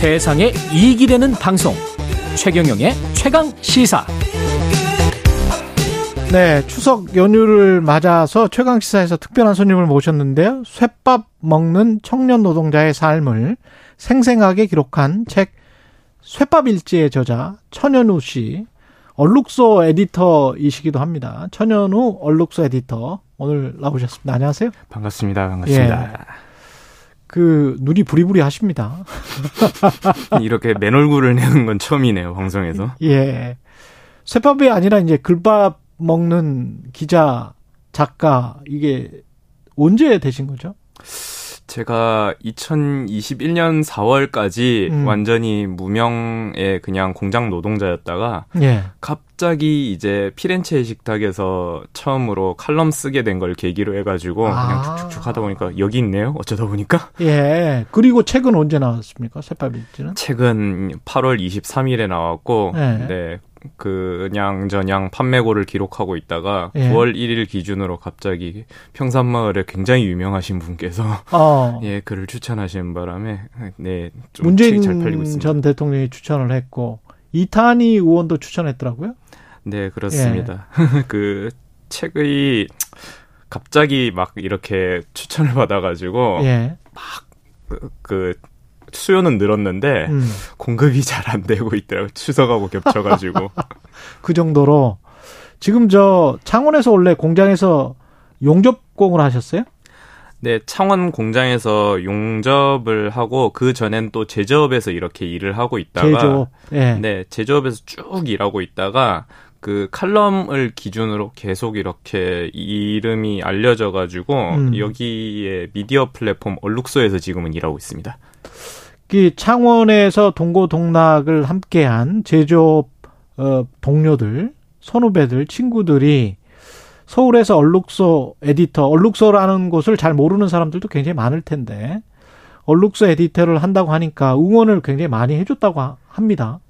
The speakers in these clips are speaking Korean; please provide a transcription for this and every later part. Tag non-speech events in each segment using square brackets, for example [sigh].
세상에 이익이 되는 방송 최경영의 최강 시사 네, 추석 연휴를 맞아서 최강 시사에서 특별한 손님을 모셨는데요. 쇠밥 먹는 청년 노동자의 삶을 생생하게 기록한 책 쇠밥 일지의 저자 천연우 씨, 얼룩소 에디터이시기도 합니다. 천연우 얼룩소 에디터 오늘 나오셨습니다. 안녕하세요. 반갑습니다. 반갑습니다. 예. 그 눈이 부리부리 하십니다. [laughs] 이렇게 맨 얼굴을 내는 건 처음이네요, 방송에서. 예. 쇠밥이 아니라 이제 글밥 먹는 기자, 작가 이게 언제 되신 거죠? 제가 2021년 4월까지 음. 완전히 무명의 그냥 공장 노동자였다가 예. 갑자기 이제 피렌체 식탁에서 처음으로 칼럼 쓰게 된 걸 계기로 해가지고 아. 그냥 쭉쭉쭉 하다 보니까 여기 있네요. 어쩌다 보니까. [laughs] 예. 그리고 책은 언제 나왔습니까? 새빨일지는? 책은 8월 23일에 나왔고, 예. 네. 그냥 저냥 판매고를 기록하고 있다가 예. 9월 1일 기준으로 갑자기 평산마을에 굉장히 유명하신 분께서 어. [laughs] 예 글을 추천하시는 바람에 네 문재인 전 대통령이 추천을 했고 이탄희 의원도 추천했더라고요. 네 그렇습니다. 예. [laughs] 그 책의 갑자기 막 이렇게 추천을 받아가지고 예. 막그 그 수요는 늘었는데 음. 공급이 잘 안 되고 있더라고요. 추석하고 겹쳐가지고. [laughs] 그 정도로 지금 저 창원에서 원래 공장에서 용접공을 하셨어요? 네, 창원 공장에서 용접을 하고 그 전엔 또 제조업에서 이렇게 일을 하고 있다가 제조업. 예. 네, 제조업에서 쭉 일하고 있다가 그 칼럼을 기준으로 계속 이렇게 이름이 알려져 가지고 음. 여기에 미디어 플랫폼 얼룩소에서 지금은 일하고 있습니다. 이 창원에서 동고동락을 함께한 제조업 어, 동료들, 선후배들, 친구들이 서울에서 얼룩소 에디터, 얼룩소라는 곳을 잘 모르는 사람들도 굉장히 많을 텐데 얼룩소 에디터를 한다고 하니까 응원을 굉장히 많이 해줬다고 합니다.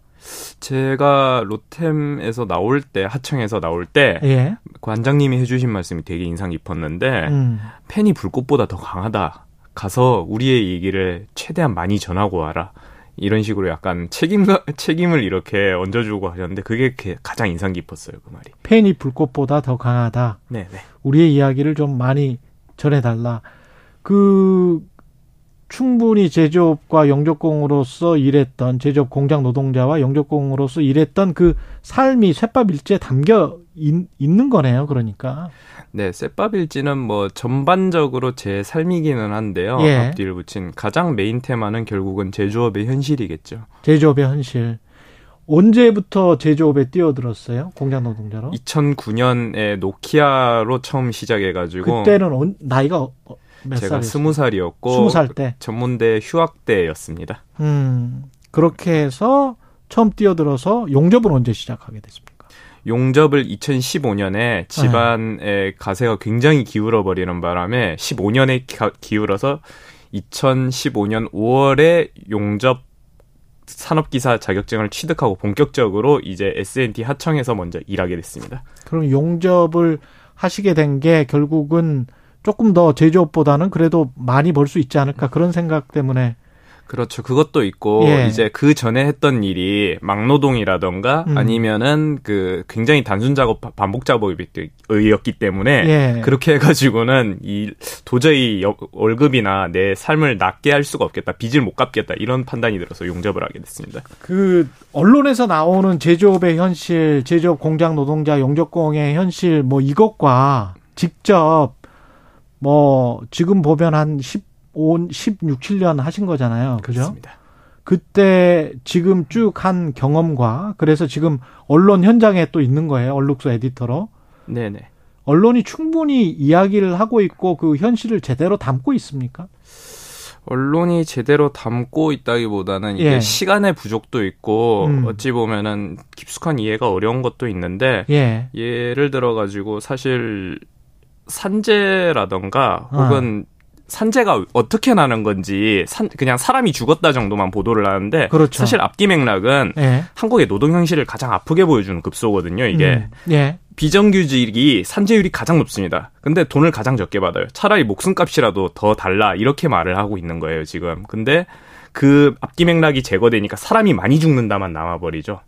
제가 로템에서 나올 때 하청에서 나올 때 예. 관장님이 해주신 말씀이 되게 인상 깊었는데 음. 팬이 불꽃보다 더 강하다. 가서 우리의 얘기를 최대한 많이 전하고 와라. 이런 식으로 약간 책임 [laughs] 책임을 이렇게 얹어주고 하셨는데 그게 가장 인상 깊었어요 그 말이. 팬이 불꽃보다 더 강하다. 네, 네. 우리의 이야기를 좀 많이 전해달라. 그 충분히 제조업과 용접공으로서 일했던 제조업 공장 노동자와 용접공으로서 일했던 그 삶이 쇳밥일지에 담겨 있, 는 거네요. 그러니까. 네, 쇳밥일지는 뭐 전반적으로 제 삶이기는 한데요. 예. 앞뒤를 붙인 가장 메인 테마는 결국은 제조업의 현실이겠죠. 제조업의 현실. 언제부터 제조업에 뛰어들었어요? 공장 노동자로? 2009년에 노키아로 처음 시작해가지고 그때는 나이가 제가 스무 살이었고 스무 살 때 전문대 휴학 때였습니다. 음 그렇게 해서 처음 뛰어들어서 용접을 언제 시작하게 됐습니까? 용접을 2015년에 집안의 네. 가세가 굉장히 기울어 버리는 바람에 15년에 기울어서 2015년 5월에 용접 산업기사 자격증을 취득하고 본격적으로 이제 S&T 하청에서 먼저 일하게 됐습니다. 그럼 용접을 하시게 된 게 결국은 조금 더 제조업보다는 그래도 많이 벌 수 있지 않을까 그런 생각 때문에 그렇죠. 그것도 있고 예. 이제 그 전에 했던 일이 막노동이라던가 음. 아니면은 그 굉장히 단순 작업 반복 작업이었기 때문에 예. 그렇게 해 가지고는 이 도저히 월급이나 내 삶을 낮게 할 수가 없겠다. 빚을 못 갚겠다. 이런 판단이 들어서 용접을 하게 됐습니다. 그 언론에서 나오는 제조업의 현실, 제조업 공장 노동자 용접공의 현실 뭐 이것과 직접 뭐 지금 보면 한 10, 16, 7년 하신 거잖아요. 그죠? 그렇습니다. 그때 지금 쭉 한 경험과 그래서 지금 언론 현장에 또 있는 거예요. 얼룩소 에디터로. 네네. 언론이 충분히 이야기를 하고 있고 그 현실을 제대로 담고 있습니까? 언론이 제대로 담고 있다기보다는 이게 예. 시간의 부족도 있고 음. 어찌 보면은 깊숙한 이해가 어려운 것도 있는데 예. 예를 들어 가지고 사실 산재라던가 혹은 어. 산재가 어떻게 나는 건지 산, 그냥 사람이 죽었다 정도만 보도를 하는데 그렇죠. 사실 앞뒤 맥락은 예. 한국의 노동 현실을 가장 아프게 보여주는 급소거든요. 이게 음. 예. 비정규직이 산재율이 가장 높습니다. 근데 돈을 가장 적게 받아요. 차라리 목숨값이라도 더 달라 이렇게 말을 하고 있는 거예요 지금. 근데 그 앞뒤 맥락이 제거되니까 사람이 많이 죽는다만 남아버리죠.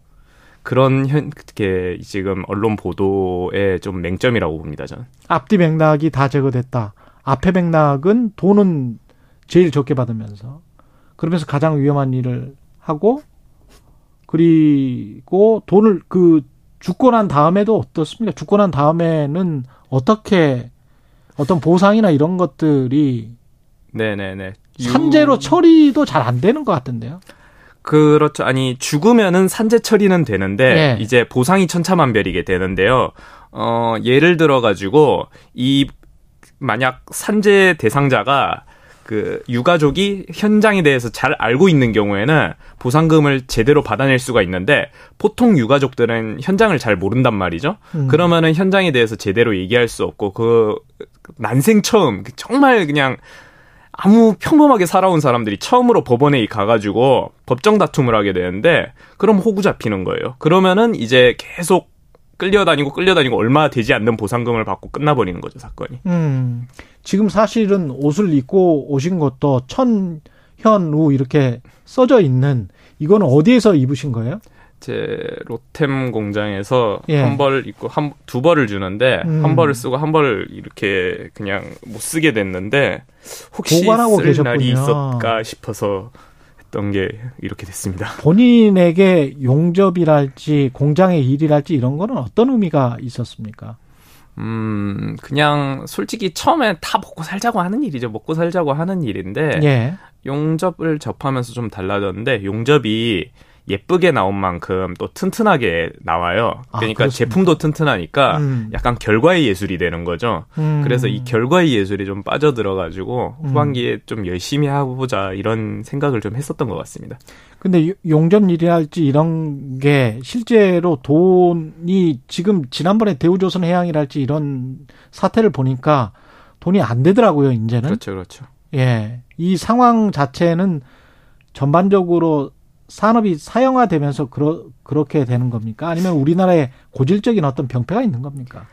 그런 현, 게 지금 언론 보도의 좀 맹점이라고 봅니다, 저는. 앞뒤 맥락이 다 제거됐다. 앞에 맥락은 돈은 제일 적게 받으면서 그러면서 가장 위험한 일을 하고 그리고 돈을 그 죽고 난 다음에도 어떻습니까? 죽고 난 다음에는 어떻게 어떤 보상이나 이런 것들이 네네네 산재로 처리도 잘 안 되는 것 같은데요. 그렇죠. 아니 죽으면은 산재 처리는 되는데 네. 이제 보상이 천차만별이게 되는데요. 어 예를 들어 가지고 이 만약 산재 대상자가 그 유가족이 현장에 대해서 잘 알고 있는 경우에는 보상금을 제대로 받아낼 수가 있는데 보통 유가족들은 현장을 잘 모른단 말이죠. 음. 그러면은 현장에 대해서 제대로 얘기할 수 없고 그 난생 처음 정말 그냥 아무 평범하게 살아온 사람들이 처음으로 법원에 가가지고 법정 다툼을 하게 되는데 그럼 호구 잡히는 거예요. 그러면은 이제 계속 끌려다니고 끌려다니고 얼마 되지 않는 보상금을 받고 끝나버리는 거죠 사건이. 음. 지금 사실은 옷을 입고 오신 것도 천현우 이렇게 써져 있는 이거는 어디에서 입으신 거예요? 제 로템 공장에서 예. 한벌 입고 한 두 벌을 주는데 음. 한 벌을 쓰고 한 벌을 이렇게 그냥 못 쓰게 됐는데 혹시 쓸 계셨군요. 날이 있었까 싶어서 했던 게 이렇게 됐습니다. [laughs] 본인에게 용접이랄지 공장의 일이랄지 이런 거는 어떤 의미가 있었습니까? 음, 그냥 솔직히 처음에 다 먹고 살자고 하는 일이죠. 먹고 살자고 하는 일인데 예. 용접을 접하면서 좀 달라졌는데 용접이 예쁘게 나온 만큼 또 튼튼하게 나와요. 아, 그러니까 아, 제품도 튼튼하니까 음. 약간 결과의 예술이 되는 거죠. 음. 그래서 이 결과의 예술이 좀 빠져들어가지고 음. 후반기에 좀 열심히 해보자 이런 생각을 좀 했었던 것 같습니다. 근데 용접 일이랄지 이런 게 실제로 돈이 지금 지난번에 대우조선 해양이랄지 이런 사태를 보니까 돈이 안 되더라고요, 이제는. 그렇죠, 그렇죠. 예. 이 상황 자체는 전반적으로 산업이 사형화되면서 그러, 그렇게 되는 겁니까? 아니면 우리나라에 고질적인 어떤 병폐가 있는 겁니까?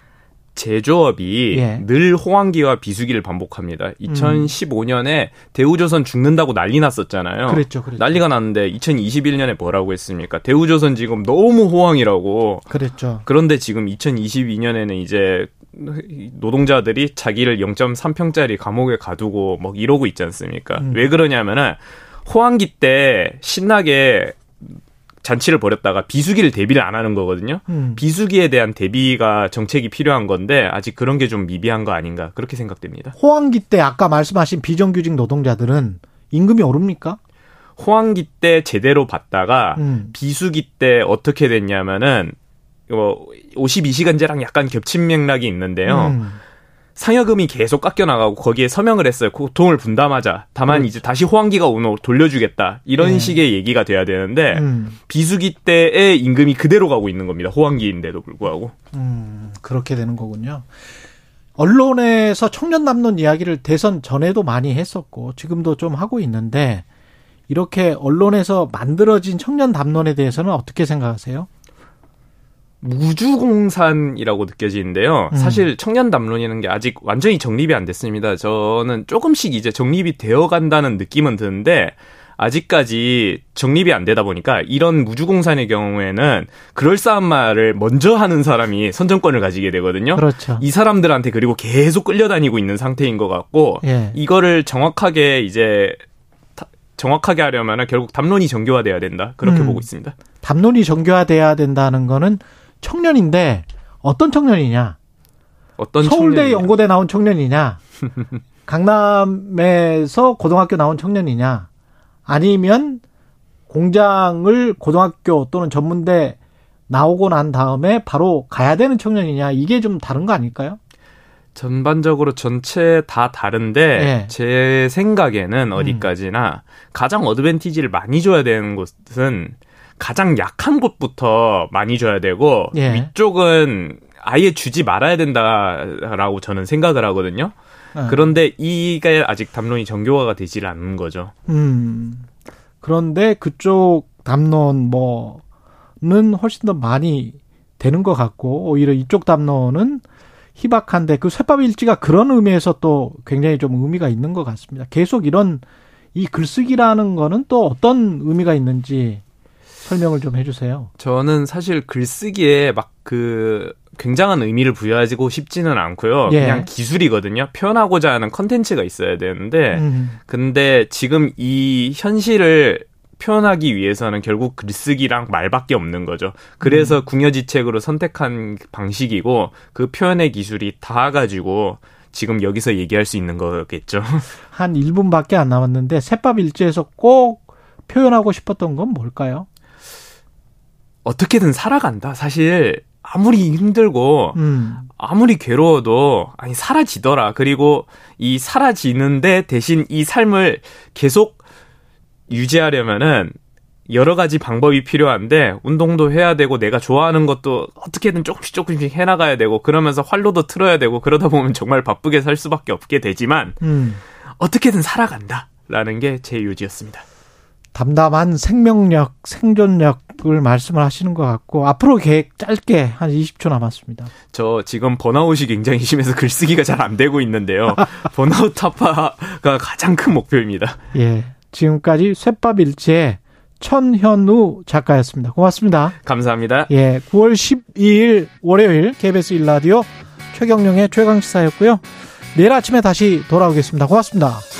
제조업이 예. 늘 호황기와 비수기를 반복합니다. 2015년에 음. 대우조선 죽는다고 난리 났었잖아요. 그랬죠, 그랬죠. 난리가 났는데 2021년에 뭐라고 했습니까? 대우조선 지금 너무 호황이라고. 그랬죠. 그런데 지금 2022년에는 이제 노동자들이 자기를 0.3평짜리 감옥에 가두고 뭐 이러고 있지 않습니까? 음. 왜 그러냐면은 호황기 때 신나게 잔치를 벌였다가 비수기를 대비를 안 하는 거거든요. 음. 비수기에 대한 대비가 정책이 필요한 건데 아직 그런 게 좀 미비한 거 아닌가 그렇게 생각됩니다. 호황기 때 아까 말씀하신 비정규직 노동자들은 임금이 오릅니까? 호황기 때 제대로 받다가 음. 비수기 때 어떻게 됐냐면은 52시간제랑 약간 겹친 맥락이 있는데요. 음. 상여금이 계속 깎여 나가고 거기에 서명을 했어요. 고통을 분담하자. 다만 그렇죠. 이제 다시 호황기가 오면 돌려주겠다. 이런 네. 식의 얘기가 돼야 되는데 음. 비수기 때의 임금이 그대로 가고 있는 겁니다. 호황기인데도 불구하고. 음, 그렇게 되는 거군요. 언론에서 청년 남론 이야기를 대선 전에도 많이 했었고 지금도 좀 하고 있는데 이렇게 언론에서 만들어진 청년 담론에 대해서는 어떻게 생각하세요? 무주공산이라고 느껴지는데요. 음. 사실 청년 담론이라는 게 아직 완전히 정립이 안 됐습니다. 저는 조금씩 이제 정립이 되어 간다는 느낌은 드는데 아직까지 정립이 안 되다 보니까 이런 무주공산의 경우에는 그럴싸한 말을 먼저 하는 사람이 선정권을 가지게 되거든요. 그렇죠. 이 사람들한테 그리고 계속 끌려다니고 있는 상태인 것 같고 예. 이거를 정확하게 이제 정확하게 하려면 결국 담론이 정교화돼야 된다. 그렇게 음. 보고 있습니다. 담론이 정교화돼야 된다는 거는 청년인데 어떤 청년이냐? 어떤 서울대 청년이냐? 연고대 나온 청년이냐? [laughs] 강남에서 고등학교 나온 청년이냐? 아니면 공장을 고등학교 또는 전문대 나오고 난 다음에 바로 가야 되는 청년이냐? 이게 좀 다른 거 아닐까요? 전반적으로 전체 다 다른데 네. 제 생각에는 어디까지나 음. 가장 어드밴티지를 많이 줘야 되는 곳은 가장 약한 곳부터 많이 줘야 되고 예. 위쪽은 아예 주지 말아야 된다라고 저는 생각을 하거든요. 예. 그런데 이게 아직 담론이 정교화가 되질 않는 거죠. 음. 그런데 그쪽 담론 뭐는 훨씬 더 많이 되는 것 같고 오히려 이쪽 담론은 희박한데 그 쇠밥 일지가 그런 의미에서 또 굉장히 좀 의미가 있는 것 같습니다. 계속 이런 이 글쓰기라는 거는 또 어떤 의미가 있는지 설명을 좀 해주세요. 저는 사실 글쓰기에 막 그 굉장한 의미를 부여하고 싶지는 않고요. 예. 그냥 기술이거든요. 표현하고자 하는 컨텐츠가 있어야 되는데, 음. 근데 지금 이 현실을 표현하기 위해서는 결국 글쓰기랑 말밖에 없는 거죠. 그래서 음. 궁여지책으로 선택한 방식이고 그 표현의 기술이 다 가지고 지금 여기서 얘기할 수 있는 거겠죠. [laughs] 한 1분밖에 안 남았는데 새밥 일지에서 꼭 표현하고 싶었던 건 뭘까요? 어떻게든 살아간다. 사실 아무리 힘들고 음. 아무리 괴로워도 아니 사라지더라. 그리고 이 사라지는데 대신 이 삶을 계속 유지하려면은 여러 가지 방법이 필요한데 운동도 해야 되고 내가 좋아하는 것도 어떻게든 조금씩 조금씩 해나가야 되고 그러면서 활로도 틀어야 되고 그러다 보면 정말 바쁘게 살 수밖에 없게 되지만 음. 어떻게든 살아간다라는 게 제 요지였습니다. 담담한 생명력, 생존력을 말씀을 하시는 것 같고 앞으로 계획 짧게 한 20초 남았습니다. 저 지금 번아웃이 굉장히 심해서 글쓰기가 잘 안 되고 있는데요. [laughs] 번아웃 타파가 가장 큰 목표입니다. 예. 지금까지 쇠밥 일지의 천현우 작가였습니다. 고맙습니다. 감사합니다. 예. 9월 12일 월요일 KBS 1라디오 최경령의 최강시사였고요. 내일 아침에 다시 돌아오겠습니다. 고맙습니다.